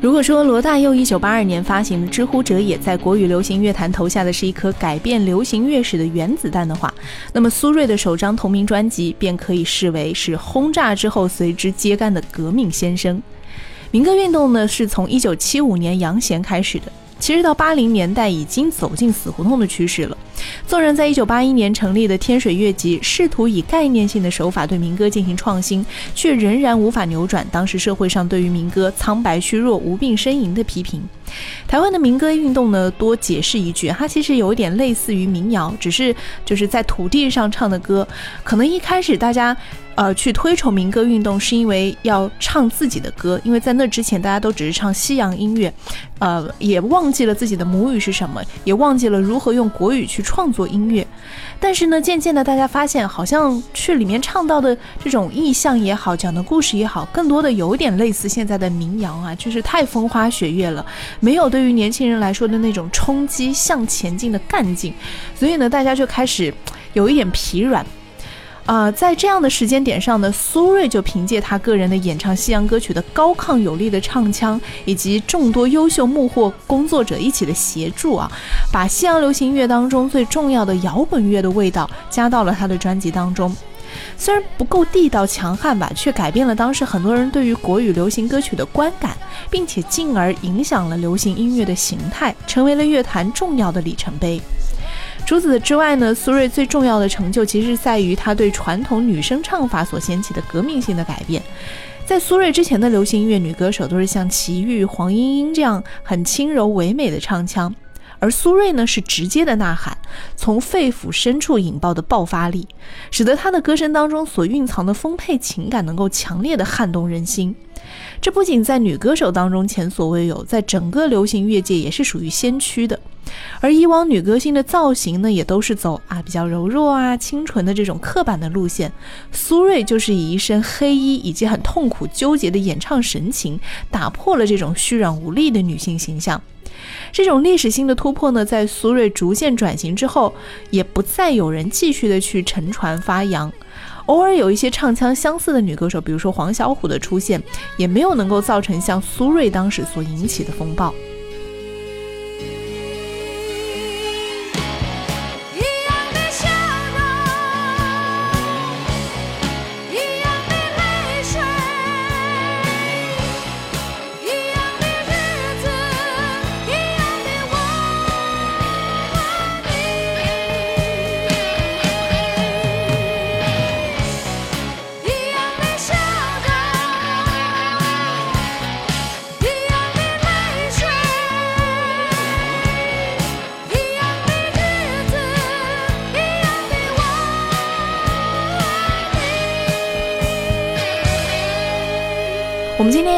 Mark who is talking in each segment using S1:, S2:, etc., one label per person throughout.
S1: 如果说罗大佑一九八二年发行的《知乎者也》在国语流行乐坛投下的是一颗改变流行乐史的原子弹的话，那么苏芮的首张同名专辑便可以视为是轰炸之后随之揭竿的革命先声。民歌运动呢，是从一九七五年杨弦开始的。其实到八零年代已经走进死胡同的趋势了。纵然在一九八一年成立的天水乐集试图以概念性的手法对民歌进行创新，却仍然无法扭转当时社会上对于民歌苍白虚弱、无病呻吟的批评。台湾的民歌运动呢，多解释一句，它其实有一点类似于民谣，只是就是在土地上唱的歌。可能一开始大家。呃，去推崇民歌运动是因为要唱自己的歌，因为在那之前大家都只是唱西洋音乐，呃，也忘记了自己的母语是什么，也忘记了如何用国语去创作音乐。但是呢，渐渐的大家发现，好像去里面唱到的这种意象也好，讲的故事也好，更多的有点类似现在的民谣啊，就是太风花雪月了，没有对于年轻人来说的那种冲击向前进的干劲，所以呢，大家就开始有一点疲软。啊，在这样的时间点上呢，苏芮就凭借他个人的演唱西洋歌曲的高亢有力的唱腔，以及众多优秀幕后工作者一起的协助啊，把西洋流行乐当中最重要的摇滚乐的味道加到了他的专辑当中。虽然不够地道强悍吧，却改变了当时很多人对于国语流行歌曲的观感，并且进而影响了流行音乐的形态，成为了乐坛重要的里程碑。除此之外呢，苏芮最重要的成就其实在于她对传统女声唱法所掀起的革命性的改变。在苏芮之前的流行音乐女歌手都是像齐豫、黄莺莺这样很轻柔唯美的唱腔，而苏芮呢是直接的呐喊，从肺腑深处引爆的爆发力，使得她的歌声当中所蕴藏的丰沛情感能够强烈的撼动人心。这不仅在女歌手当中前所未有，在整个流行乐界也是属于先驱的。而以往女歌星的造型呢，也都是走啊比较柔弱啊、清纯的这种刻板的路线。苏芮就是以一身黑衣以及很痛苦纠结的演唱神情，打破了这种虚软无力的女性形象。这种历史性的突破呢，在苏芮逐渐转型之后，也不再有人继续的去沉船发扬。偶尔有一些唱腔相似的女歌手，比如说黄小琥的出现，也没有能够造成像苏芮当时所引起的风暴。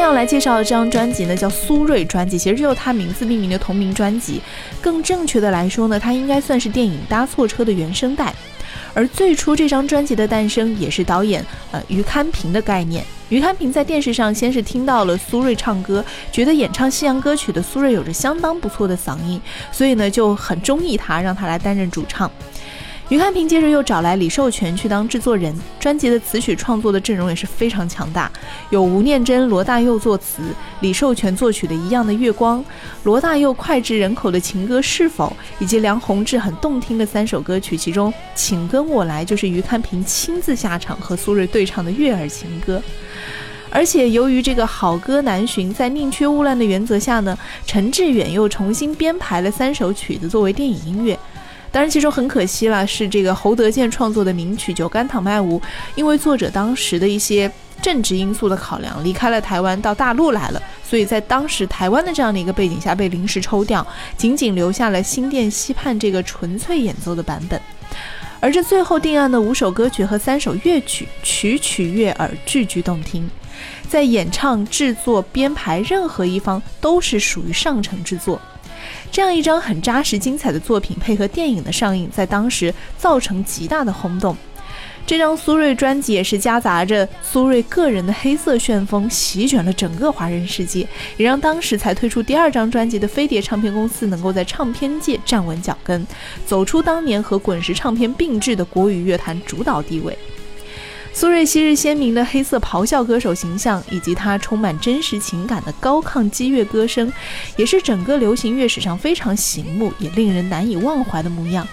S1: 要来介绍的这张专辑呢，叫苏芮专辑，其实就是他名字命名的同名专辑。更正确的来说呢，它应该算是电影《搭错车》的原声带。而最初这张专辑的诞生，也是导演呃于堪平的概念。于堪平在电视上先是听到了苏芮唱歌，觉得演唱西洋歌曲的苏芮有着相当不错的嗓音，所以呢就很中意他，让他来担任主唱。于汉平接着又找来李寿全去当制作人，专辑的词曲创作的阵容也是非常强大，有吴念真、罗大佑作词，李寿全作曲的《一样的月光》，罗大佑脍炙人口的情歌《是否》，以及梁鸿志很动听的三首歌曲，其中《请跟我来》就是于汉平亲自下场和苏芮对唱的悦耳情歌。而且由于这个好歌难寻，在宁缺毋滥的原则下呢，陈志远又重新编排了三首曲子作为电影音乐。当然，其中很可惜了，是这个侯德健创作的名曲《酒干倘卖无》，因为作者当时的一些政治因素的考量，离开了台湾，到大陆来了，所以在当时台湾的这样的一个背景下被临时抽掉，仅仅留下了《新店溪畔》这个纯粹演奏的版本。而这最后定案的五首歌曲和三首乐曲，曲曲悦耳，句句动听，在演唱、制作、编排任何一方都是属于上乘之作。这样一张很扎实、精彩的作品，配合电影的上映，在当时造成极大的轰动。这张苏芮专辑也是夹杂着苏芮个人的黑色旋风，席卷了整个华人世界，也让当时才推出第二张专辑的飞碟唱片公司能够在唱片界站稳脚跟，走出当年和滚石唱片并置的国语乐坛主导地位。苏芮昔日鲜明的黑色咆哮歌手形象，以及他充满真实情感的高亢激越歌声，也是整个流行乐史上非常醒目也令人难以忘怀的模样。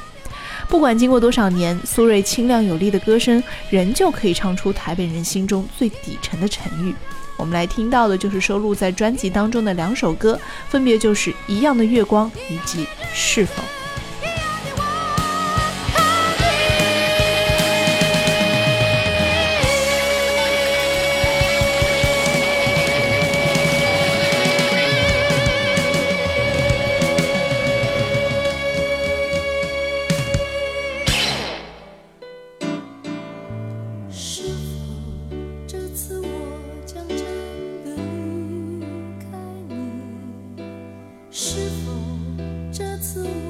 S1: 不管经过多少年，苏芮清亮有力的歌声仍旧可以唱出台北人心中最底层的沉郁。我们来听到的就是收录在专辑当中的两首歌，分别就是《一样的月光》以及《是否》。
S2: 情。